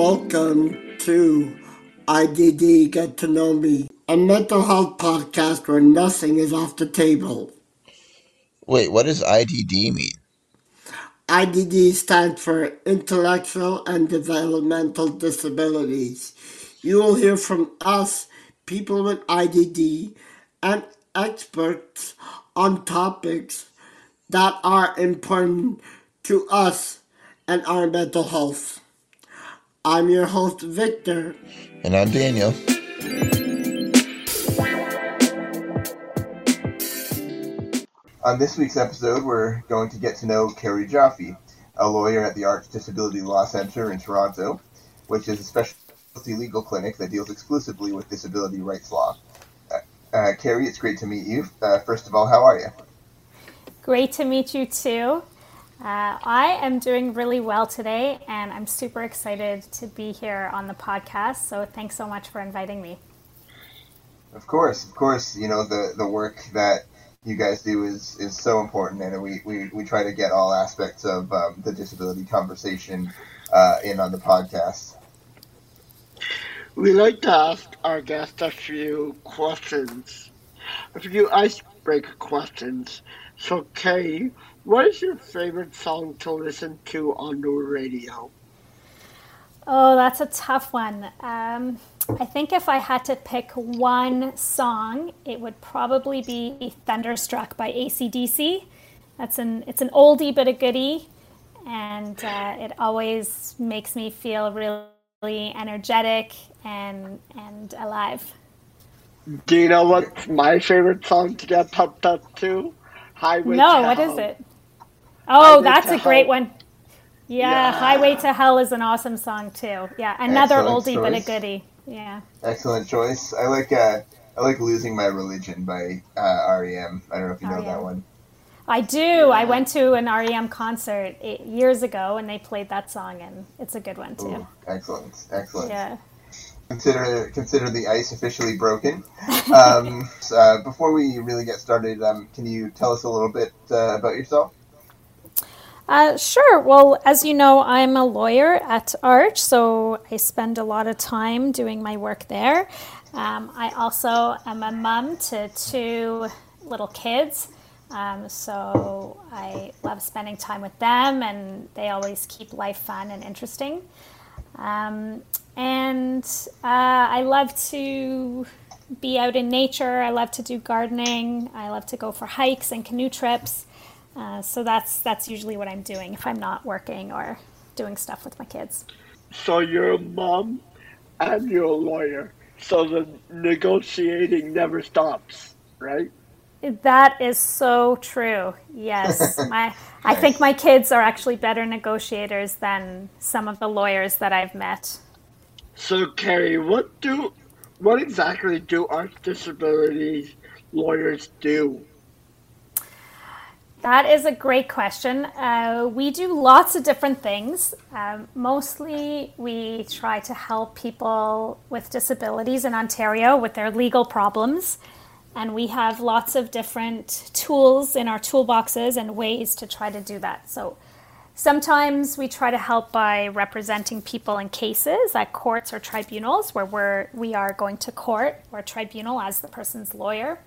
welcome to IDD Get to Know Me, a mental health podcast where nothing is off the table. Wait, what does IDD mean? IDD stands for Intellectual and Developmental Disabilities. You will hear from us, people with IDD, and experts on topics that are important to us and our mental health. I'm your host, Victor. And I'm Daniel. On this week's episode, we're going to get to know Kerri Joffe, a lawyer at the Arch Disability Law Centre in Toronto, which is a specialty legal clinic that deals exclusively with disability rights law. Uh, uh, Carrie, it's great to meet you. Uh, first of all, how are you? Great to meet you too. Uh, I am doing really well today, and I'm super excited to be here on the podcast. So, thanks so much for inviting me. Of course, of course. You know the the work that you guys do is is so important, and we we, we try to get all aspects of um, the disability conversation uh, in on the podcast. We like to ask our guests a few questions, a few icebreaker questions. So, Kay, what is your favorite song to listen to on the radio? Oh, that's a tough one. Um, I think if I had to pick one song, it would probably be Thunderstruck by ACDC. That's an it's an oldie but a goodie, and uh, it always makes me feel really energetic and and alive. Do you know what's my favorite song to get pumped up to? Highway no, what is it? Oh, Highway that's a great one. Yeah, yeah, Highway to Hell is an awesome song too. Yeah, another Excellent oldie choice. but a goodie. Yeah. Excellent choice. I like uh, I like "Losing My Religion" by uh, REM. I don't know if you know that one. I do. Yeah. I went to an REM concert eight, years ago, and they played that song, and it's a good one too. Ooh, excellent, excellent. Yeah. Consider consider the ice officially broken. Um, uh, before we really get started, um, can you tell us a little bit uh, about yourself? Uh, sure. Well, as you know, I'm a lawyer at Arch, so I spend a lot of time doing my work there. Um, I also am a mom to two little kids, um, so I love spending time with them, and they always keep life fun and interesting. Um, and uh, I love to be out in nature. I love to do gardening. I love to go for hikes and canoe trips. Uh, so that's that's usually what I'm doing if I'm not working or doing stuff with my kids. So you're a mom and you're a lawyer. So the negotiating never stops, right? That is so true. Yes, my I think my kids are actually better negotiators than some of the lawyers that I've met. So, Kerri, what do what exactly do arch disability lawyers do? That is a great question. Uh, we do lots of different things. Um, mostly, we try to help people with disabilities in Ontario with their legal problems. And we have lots of different tools in our toolboxes and ways to try to do that. So, sometimes we try to help by representing people in cases at courts or tribunals where we're, we are going to court or tribunal as the person's lawyer.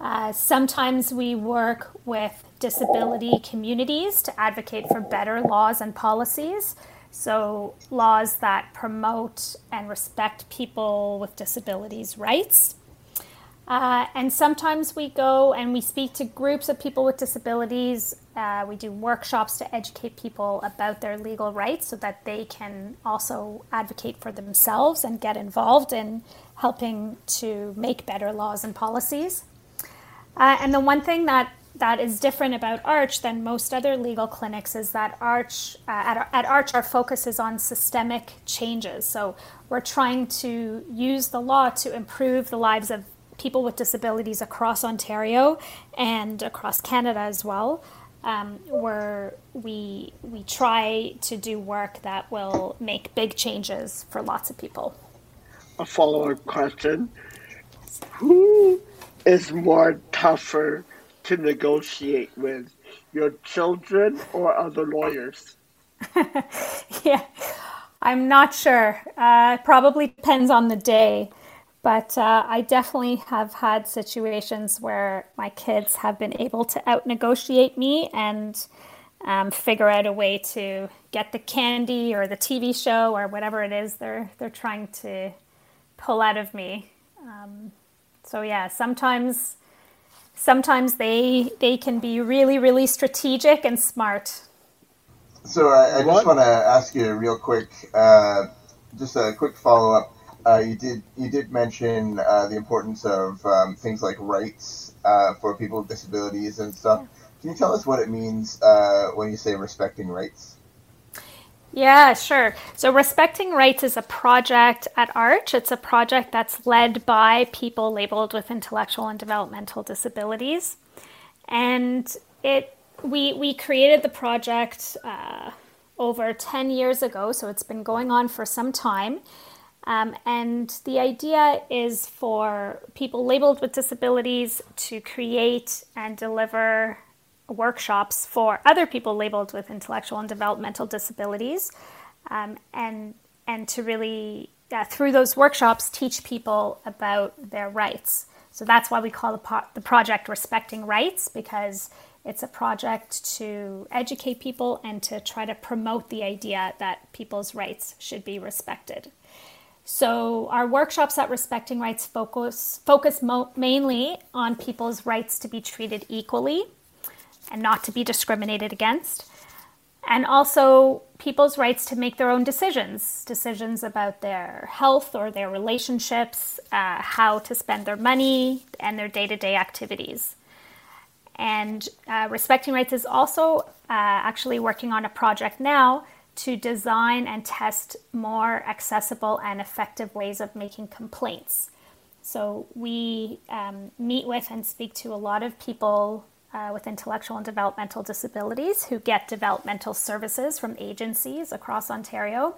Uh, sometimes we work with disability communities to advocate for better laws and policies. So, laws that promote and respect people with disabilities' rights. Uh, and sometimes we go and we speak to groups of people with disabilities. Uh, we do workshops to educate people about their legal rights so that they can also advocate for themselves and get involved in helping to make better laws and policies. Uh, and the one thing that that is different about Arch than most other legal clinics is that Arch uh, at, at Arch our focus is on systemic changes. So we're trying to use the law to improve the lives of people with disabilities across Ontario and across Canada as well. Um, where we we try to do work that will make big changes for lots of people. A follow-up question: Who is more tougher to negotiate with your children or other lawyers? yeah. I'm not sure. Uh, probably depends on the day. But uh, I definitely have had situations where my kids have been able to out negotiate me and um, figure out a way to get the candy or the TV show or whatever it is they're they're trying to pull out of me. Um, so yeah, sometimes sometimes they they can be really really strategic and smart. So I, I just want to ask you real quick, uh, just a quick follow up. Uh, you did you did mention uh, the importance of um, things like rights uh, for people with disabilities and stuff. Can you tell us what it means uh, when you say respecting rights? Yeah, sure. So, Respecting Rights is a project at Arch. It's a project that's led by people labeled with intellectual and developmental disabilities. And it we, we created the project uh, over 10 years ago, so it's been going on for some time. Um, and the idea is for people labeled with disabilities to create and deliver workshops for other people labeled with intellectual and developmental disabilities, um, and and to really uh, through those workshops teach people about their rights. So that's why we call the, po- the project Respecting Rights because it's a project to educate people and to try to promote the idea that people's rights should be respected. So our workshops at Respecting Rights focus focus mo- mainly on people's rights to be treated equally and not to be discriminated against. And also people's rights to make their own decisions decisions about their health or their relationships, uh, how to spend their money, and their day to day activities. And uh, Respecting Rights is also uh, actually working on a project now to design and test more accessible and effective ways of making complaints. So we um, meet with and speak to a lot of people uh, with intellectual and developmental disabilities who get developmental services from agencies across Ontario.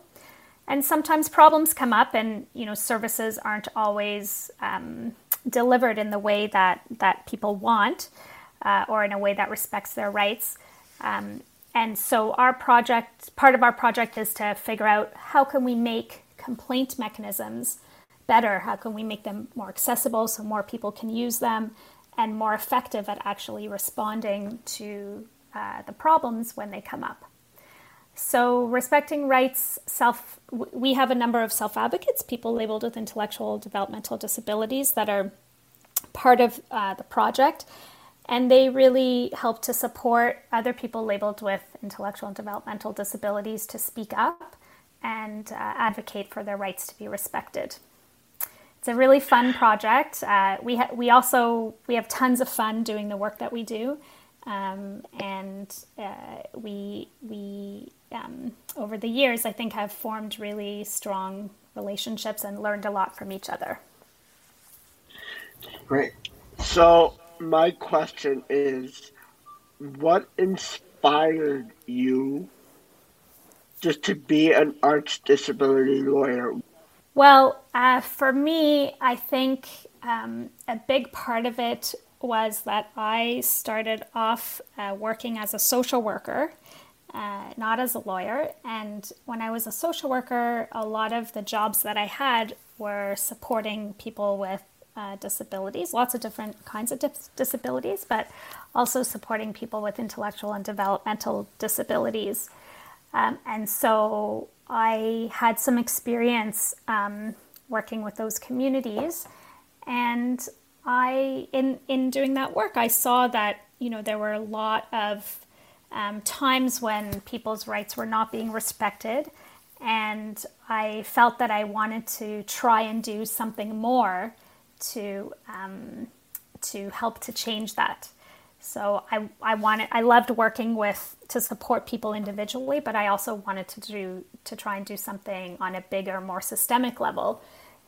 And sometimes problems come up, and you know services aren't always um, delivered in the way that that people want, uh, or in a way that respects their rights. Um, and so our project, part of our project, is to figure out how can we make complaint mechanisms better. How can we make them more accessible so more people can use them? And more effective at actually responding to uh, the problems when they come up. So, respecting rights, self, we have a number of self advocates, people labeled with intellectual developmental disabilities that are part of uh, the project, and they really help to support other people labeled with intellectual and developmental disabilities to speak up and uh, advocate for their rights to be respected it's a really fun project. Uh, we ha- we also we have tons of fun doing the work that we do, um, and uh, we we um, over the years I think have formed really strong relationships and learned a lot from each other. Great. So my question is, what inspired you just to be an arch disability lawyer? Well, uh, for me, I think um, a big part of it was that I started off uh, working as a social worker, uh, not as a lawyer. And when I was a social worker, a lot of the jobs that I had were supporting people with uh, disabilities, lots of different kinds of dis- disabilities, but also supporting people with intellectual and developmental disabilities. Um, and so I had some experience um, working with those communities, and I, in in doing that work, I saw that you know there were a lot of um, times when people's rights were not being respected, and I felt that I wanted to try and do something more to um, to help to change that. So I, I wanted I loved working with to support people individually, but I also wanted to do to try and do something on a bigger, more systemic level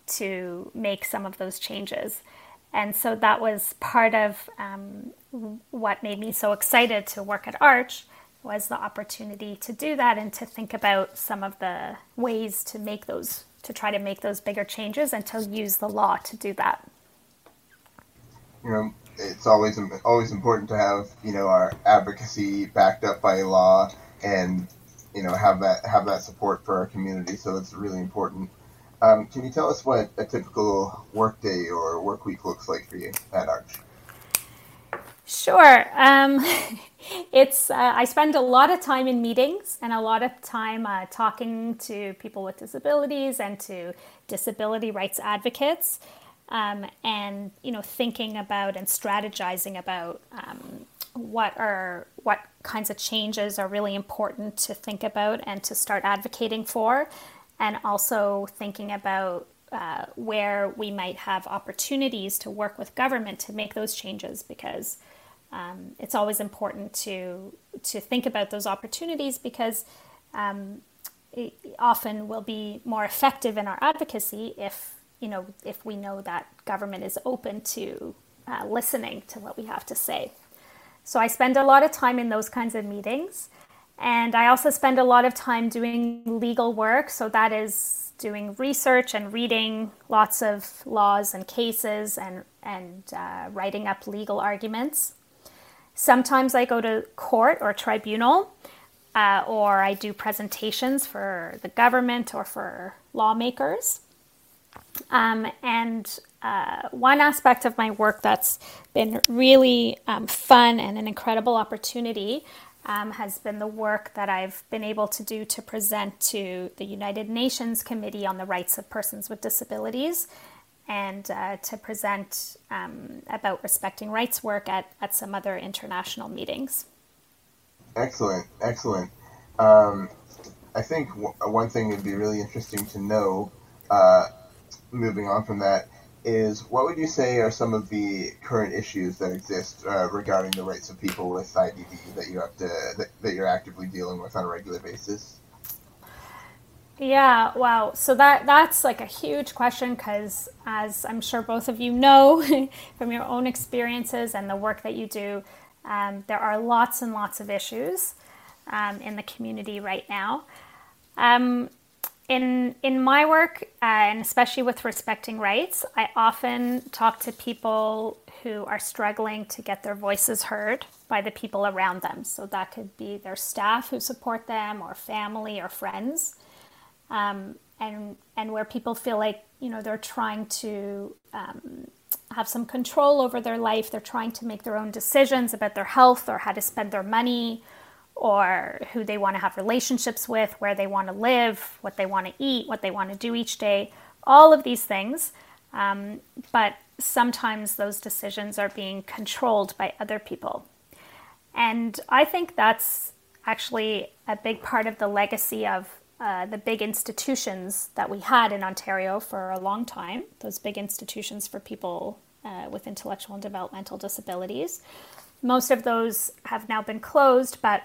to make some of those changes. And so that was part of um, what made me so excited to work at Arch was the opportunity to do that and to think about some of the ways to make those to try to make those bigger changes and to use the law to do that. Know, it's always always important to have you know our advocacy backed up by law and you know have that have that support for our community. So it's really important. Um, can you tell us what a typical workday or work week looks like for you at Arch? Sure. Um, it's uh, I spend a lot of time in meetings and a lot of time uh, talking to people with disabilities and to disability rights advocates, um, and you know thinking about and strategizing about um, what are what kinds of changes are really important to think about and to start advocating for, and also thinking about uh, where we might have opportunities to work with government to make those changes because um, it's always important to to think about those opportunities because um, often will be more effective in our advocacy if you know if we know that government is open to uh, listening to what we have to say. So I spend a lot of time in those kinds of meetings. And I also spend a lot of time doing legal work. So that is doing research and reading lots of laws and cases and, and uh, writing up legal arguments. Sometimes I go to court or tribunal, uh, or I do presentations for the government or for lawmakers. Um, and uh, one aspect of my work that's been really um, fun and an incredible opportunity um, has been the work that I've been able to do to present to the United Nations Committee on the Rights of Persons with Disabilities and uh, to present um, about respecting rights work at, at some other international meetings. Excellent, excellent. Um, I think w- one thing would be really interesting to know, uh, moving on from that, is what would you say are some of the current issues that exist uh, regarding the rights of people with IDD that you have to that, that you're actively dealing with on a regular basis? Yeah, wow. So that that's like a huge question because, as I'm sure both of you know from your own experiences and the work that you do, um, there are lots and lots of issues um, in the community right now. Um, in in my work, uh, and especially with respecting rights, I often talk to people who are struggling to get their voices heard by the people around them. So that could be their staff who support them, or family, or friends um, and and where people feel like you know they're trying to um, have some control over their life. They're trying to make their own decisions about their health or how to spend their money, or who they want to have relationships with, where they want to live, what they want to eat, what they want to do each day. All of these things, um, but sometimes those decisions are being controlled by other people. And I think that's actually a big part of the legacy of uh, the big institutions that we had in Ontario for a long time, those big institutions for people uh, with intellectual and developmental disabilities. Most of those have now been closed, but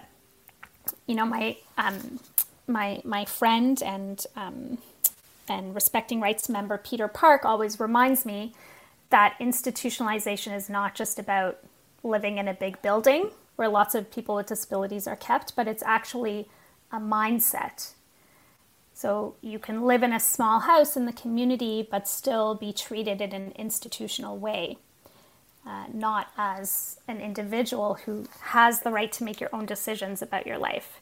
you know, my um, my my friend and um, and respecting rights member Peter Park always reminds me that institutionalization is not just about living in a big building where lots of people with disabilities are kept, but it's actually a mindset. So you can live in a small house in the community, but still be treated in an institutional way, uh, not as an individual who has the right to make your own decisions about your life.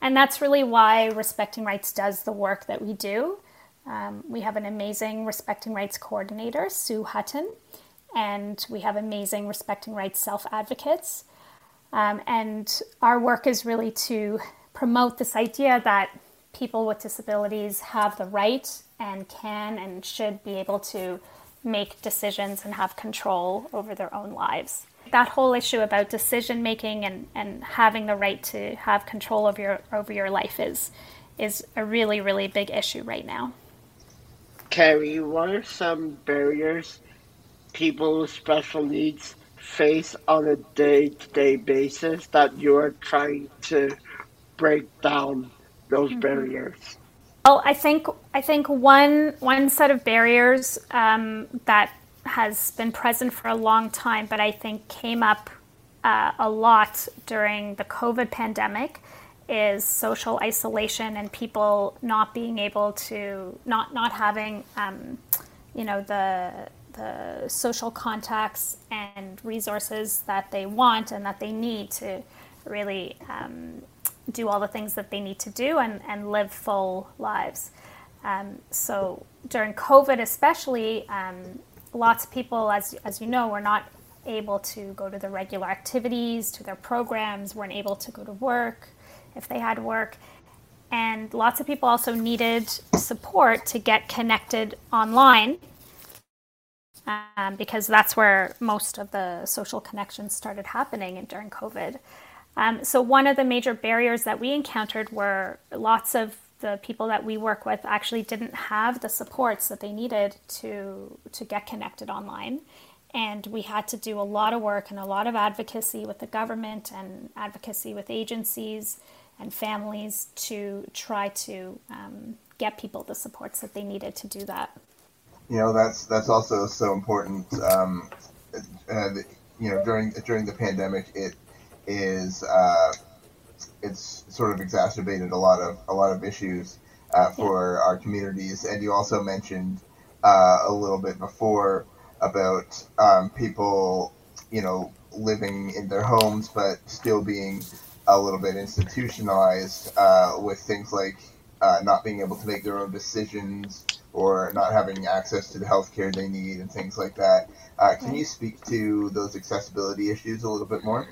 And that's really why Respecting Rights does the work that we do. Um, we have an amazing Respecting Rights coordinator, Sue Hutton, and we have amazing Respecting Rights self advocates. Um, and our work is really to promote this idea that people with disabilities have the right and can and should be able to make decisions and have control over their own lives. That whole issue about decision making and, and having the right to have control over your over your life is is a really, really big issue right now. Kerri, what are some barriers people with special needs face on a day to day basis that you're trying to break down those mm-hmm. barriers? Well, I think I think one one set of barriers um, that has been present for a long time, but I think came up uh, a lot during the COVID pandemic, is social isolation and people not being able to not not having um, you know the the social contacts and resources that they want and that they need to really um, do all the things that they need to do and, and live full lives. Um, so during COVID, especially, um, lots of people, as, as you know, were not able to go to the regular activities, to their programs, weren't able to go to work if they had work. And lots of people also needed support to get connected online um, because that's where most of the social connections started happening during COVID. Um, so, one of the major barriers that we encountered were lots of the people that we work with actually didn't have the supports that they needed to to get connected online and we had to do a lot of work and a lot of advocacy with the government and advocacy with agencies and families to try to um, get people the supports that they needed to do that. You know, that's that's also so important. Um, and you know, during during the pandemic, it is uh, it's sort of exacerbated a lot of a lot of issues uh, for yeah. our communities. And you also mentioned uh, a little bit before about um, people, you know, living in their homes but still being a little bit institutionalized uh, with things like uh, not being able to make their own decisions or not having access to the healthcare they need and things like that. Uh, can you speak to those accessibility issues a little bit more?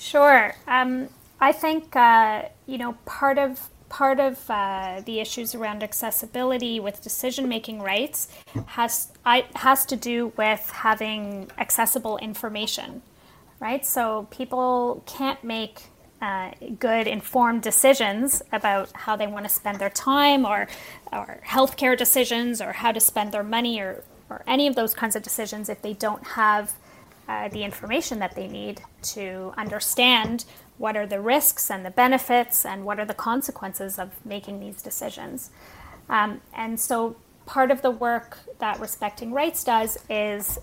Sure. Um, I think uh, you know part of part of uh, the issues around accessibility with decision making rights has I, has to do with having accessible information, right? So people can't make uh, good informed decisions about how they want to spend their time or or healthcare decisions or how to spend their money or or any of those kinds of decisions if they don't have uh, the information that they need to understand what are the risks and the benefits and what are the consequences of making these decisions. Um, and so part of the work that Respecting Rights does is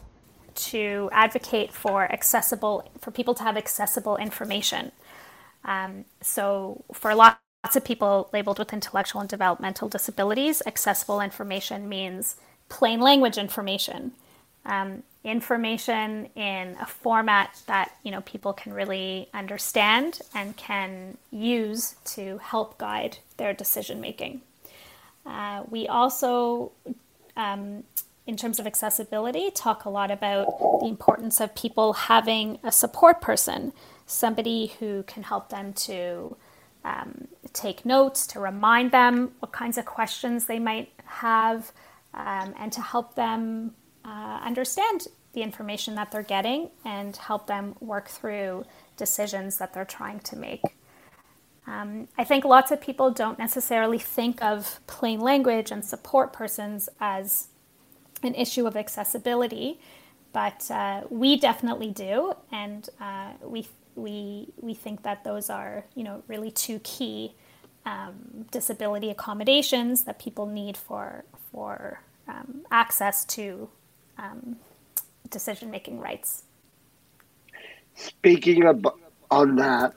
to advocate for accessible, for people to have accessible information. Um, so for lots of people labeled with intellectual and developmental disabilities, accessible information means plain language information. Um, information in a format that you know people can really understand and can use to help guide their decision making. Uh, we also, um, in terms of accessibility, talk a lot about the importance of people having a support person, somebody who can help them to um, take notes, to remind them what kinds of questions they might have, um, and to help them uh, understand the information that they're getting and help them work through decisions that they're trying to make. Um, I think lots of people don't necessarily think of plain language and support persons as an issue of accessibility, but uh, we definitely do, and uh, we we we think that those are you know really two key um, disability accommodations that people need for for um, access to um, decision making rights. Speaking about, on that,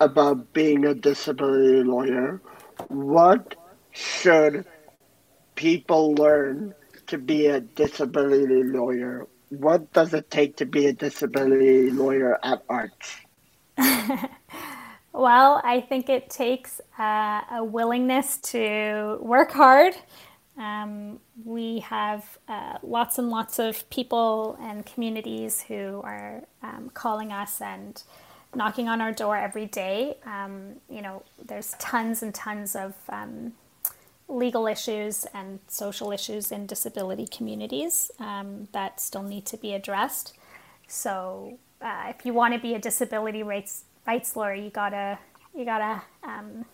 about being a disability lawyer, what should people learn to be a disability lawyer? What does it take to be a disability lawyer at Arch? well, I think it takes uh, a willingness to work hard um, we have uh, lots and lots of people and communities who are um, calling us and knocking on our door every day. Um, you know, there's tons and tons of um, legal issues and social issues in disability communities um, that still need to be addressed. So, uh, if you want to be a disability rights rights lawyer, you gotta you gotta um,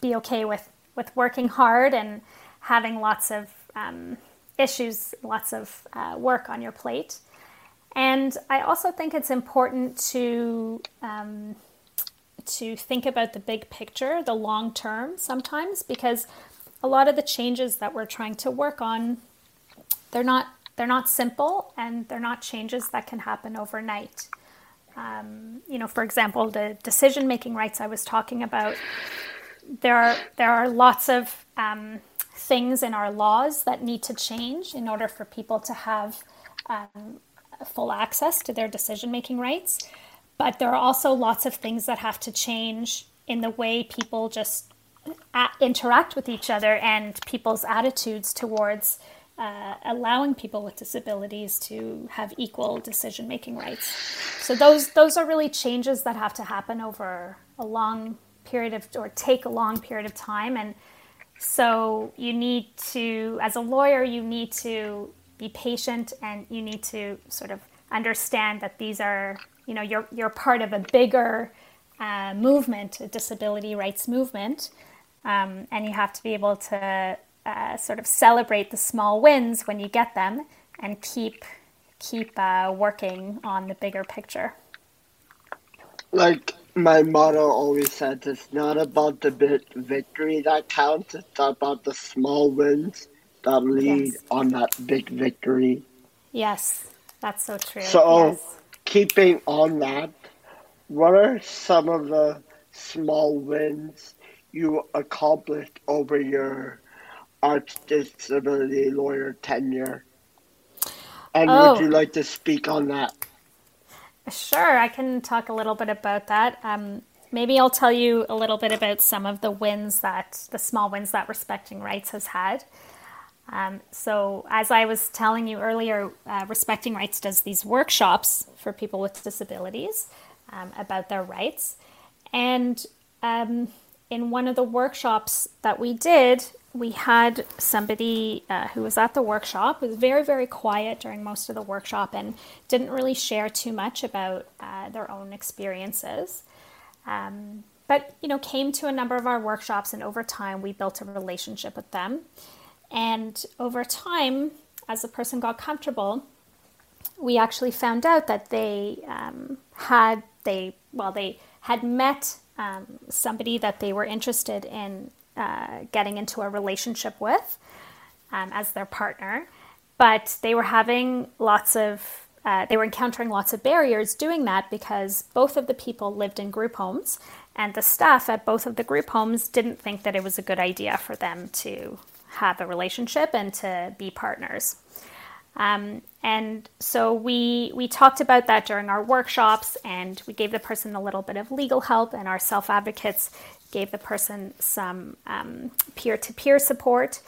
be okay with with working hard and having lots of um, issues, lots of uh, work on your plate. And I also think it's important to um, to think about the big picture, the long term sometimes, because a lot of the changes that we're trying to work on, they're not they're not simple and they're not changes that can happen overnight. Um, you know, for example, the decision making rights I was talking about, there are there are lots of um, things in our laws that need to change in order for people to have um, full access to their decision making rights. but there are also lots of things that have to change in the way people just a- interact with each other and people's attitudes towards uh, allowing people with disabilities to have equal decision making rights. So those those are really changes that have to happen over a long period of or take a long period of time and so you need to as a lawyer you need to be patient and you need to sort of understand that these are you know you're you're part of a bigger uh, movement a disability rights movement um, and you have to be able to uh, sort of celebrate the small wins when you get them and keep keep uh, working on the bigger picture. Like my motto always says, it's not about the big victory that counts. It's about the small wins that lead Yes. on that big victory. Yes, that's so true. So, yes. keeping on that, what are some of the small wins you accomplished over your arch disability lawyer tenure? And Oh. would you like to speak on that? Sure, I can talk a little bit about that. Um, maybe I'll tell you a little bit about some of the wins that the small wins that Respecting Rights has had. Um, so, as I was telling you earlier, uh, Respecting Rights does these workshops for people with disabilities um, about their rights. And um, in one of the workshops that we did, we had somebody uh, who was at the workshop, was very, very quiet during most of the workshop and didn't really share too much about uh, their own experiences. Um, but, you know, came to a number of our workshops, and over time we built a relationship with them. And over time, as the person got comfortable, we actually found out that they um, had they well they had met um, somebody that they were interested in uh, getting into a relationship with um, as their partner, but they were having lots of uh, they were encountering lots of barriers doing that because both of the people lived in group homes, and the staff at both of the group homes didn't think that it was a good idea for them to have a relationship and to be partners. Um, and so we we talked about that during our workshops, and we gave the person a little bit of legal help, and our self advocates gave the person some peer to peer support.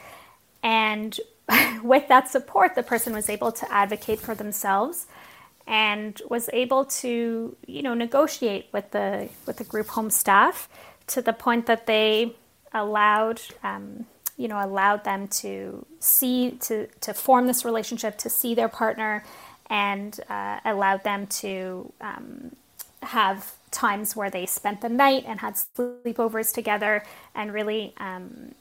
And with that support, the person was able to advocate for themselves and was able to you know negotiate with the with the group home staff to the point that they allowed um, you know allowed them to see to to form this relationship to see their partner and uh, allowed them to um, have times where they spent the night and had sleepovers together and really um,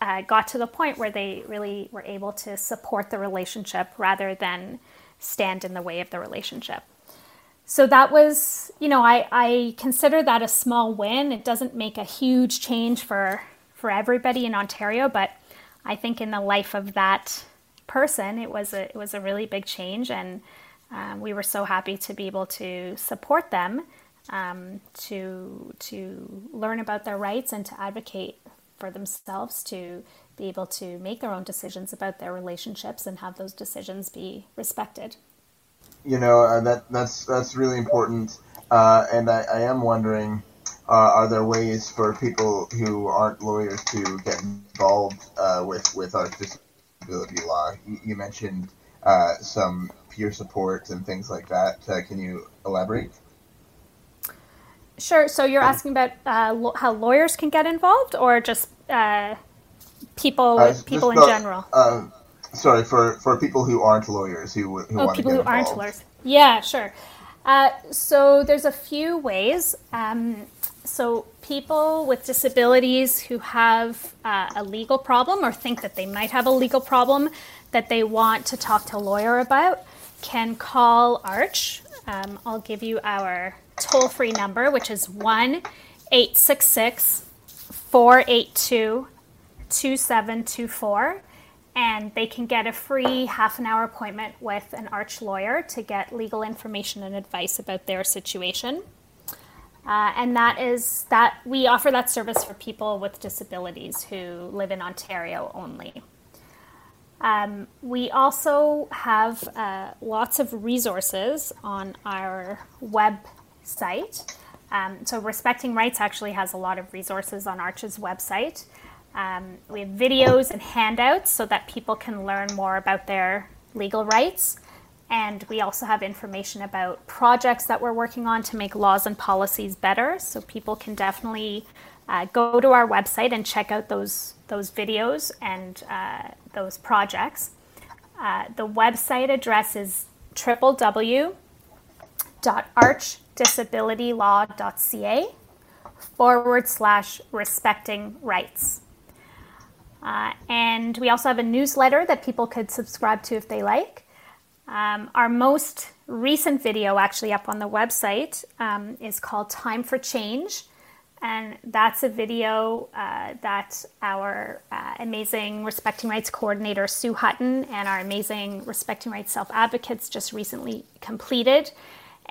uh, got to the point where they really were able to support the relationship rather than stand in the way of the relationship. So that was, you know, I, I consider that a small win. It doesn't make a huge change for for everybody in Ontario, but I think in the life of that person, it was a it was a really big change, and um, we were so happy to be able to support them um, to to learn about their rights and to advocate for themselves to be able to make their own decisions about their relationships and have those decisions be respected. You know uh, that that's that's really important, uh, and I, I am wondering, are there ways for people who aren't lawyers to get involved uh, with with our disability law? You, you mentioned uh, some peer support and things like that. Uh, can you elaborate? Sure. So you're asking about uh, lo- how lawyers can get involved, or just uh, people Uh, with just people in about, general? Uh, sorry for for people who aren't lawyers who who Oh, want people to who get aren't lawyers. Yeah, sure. Uh, so there's a few ways. Um, so people with disabilities who have uh, a legal problem or think that they might have a legal problem that they want to talk to a lawyer about can call Arch. Um, I'll give you our toll free number, which is 1 866 482 2724 and they can get a free half an hour appointment with an arch lawyer to get legal information and advice about their situation. Uh, and that is that we offer that service for people with disabilities who live in Ontario only. Um, we also have uh, lots of resources on our website. Um, so, Respecting Rights actually has a lot of resources on Arch's website. Um, we have videos and handouts so that people can learn more about their legal rights. And we also have information about projects that we're working on to make laws and policies better. So people can definitely uh, go to our website and check out those those videos and uh, those projects. Uh, the website address is www.archdisabilitylaw.ca forward slash respecting rights. Uh, and we also have a newsletter that people could subscribe to if they like. Um, our most recent video, actually up on the website, um, is called Time for Change. And that's a video uh, that our uh, amazing Respecting Rights coordinator, Sue Hutton, and our amazing Respecting Rights self advocates just recently completed.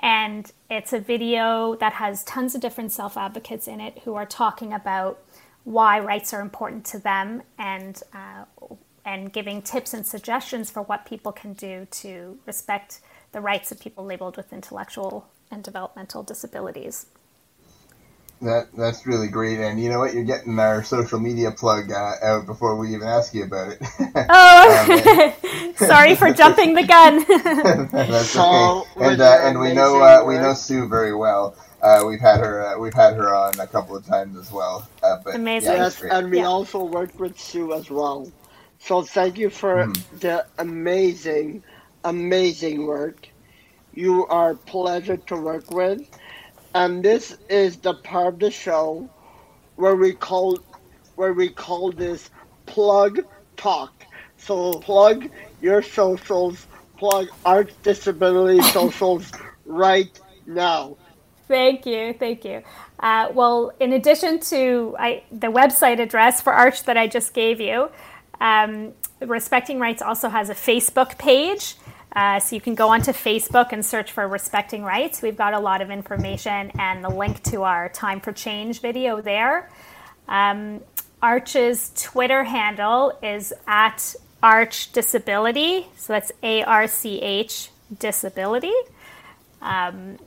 And it's a video that has tons of different self advocates in it who are talking about why rights are important to them and uh, and giving tips and suggestions for what people can do to respect the rights of people labeled with intellectual and developmental disabilities. That that's really great, and you know what? You're getting our social media plug uh, out before we even ask you about it. oh, um, sorry for jumping the gun. that's okay. And uh, and we know uh, we know Sue very well. Uh, we've had her. Uh, we've had her on a couple of times as well. Uh, but Amazing. Yeah, yes, and we yeah. also worked with Sue as well. So thank you for mm. the amazing, amazing work. You are a pleasure to work with, and this is the part of the show where we call where we call this plug talk. So plug your socials, plug Arch Disability socials right now. Thank you, thank you. Uh, well, in addition to I, the website address for Arch that I just gave you, um, Respecting Rights also has a Facebook page. Uh, so you can go onto Facebook and search for Respecting Rights. We've got a lot of information and the link to our Time for Change video there. Um, Arch's Twitter handle is at Arch Disability. So that's A R C H Disability. Um,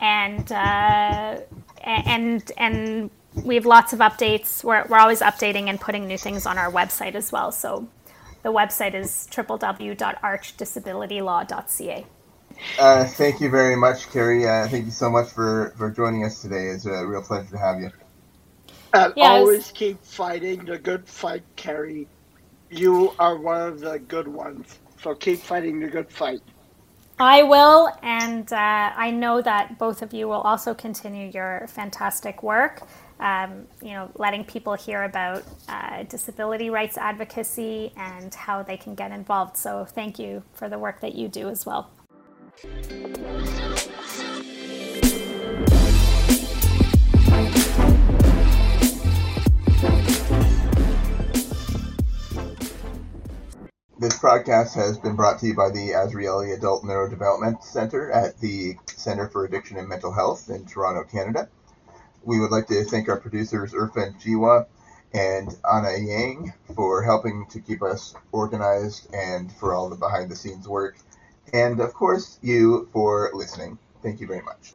and uh, and and we have lots of updates. We're we're always updating and putting new things on our website as well. So the website is www.archdisabilitylaw.ca. Uh, thank you very much, Kerri. Uh, thank you so much for, for joining us today. It's a real pleasure to have you. And yes. always keep fighting the good fight, Kerri. You are one of the good ones. So keep fighting the good fight. I will, and uh, I know that both of you will also continue your fantastic work. Um, you know, letting people hear about uh, disability rights advocacy and how they can get involved. So, thank you for the work that you do as well. This broadcast has been brought to you by the Azrieli Adult Neurodevelopment Center at the Center for Addiction and Mental Health in Toronto, Canada. We would like to thank our producers Irfan Jiwa and Anna Yang for helping to keep us organized and for all the behind the scenes work. And of course, you for listening. Thank you very much.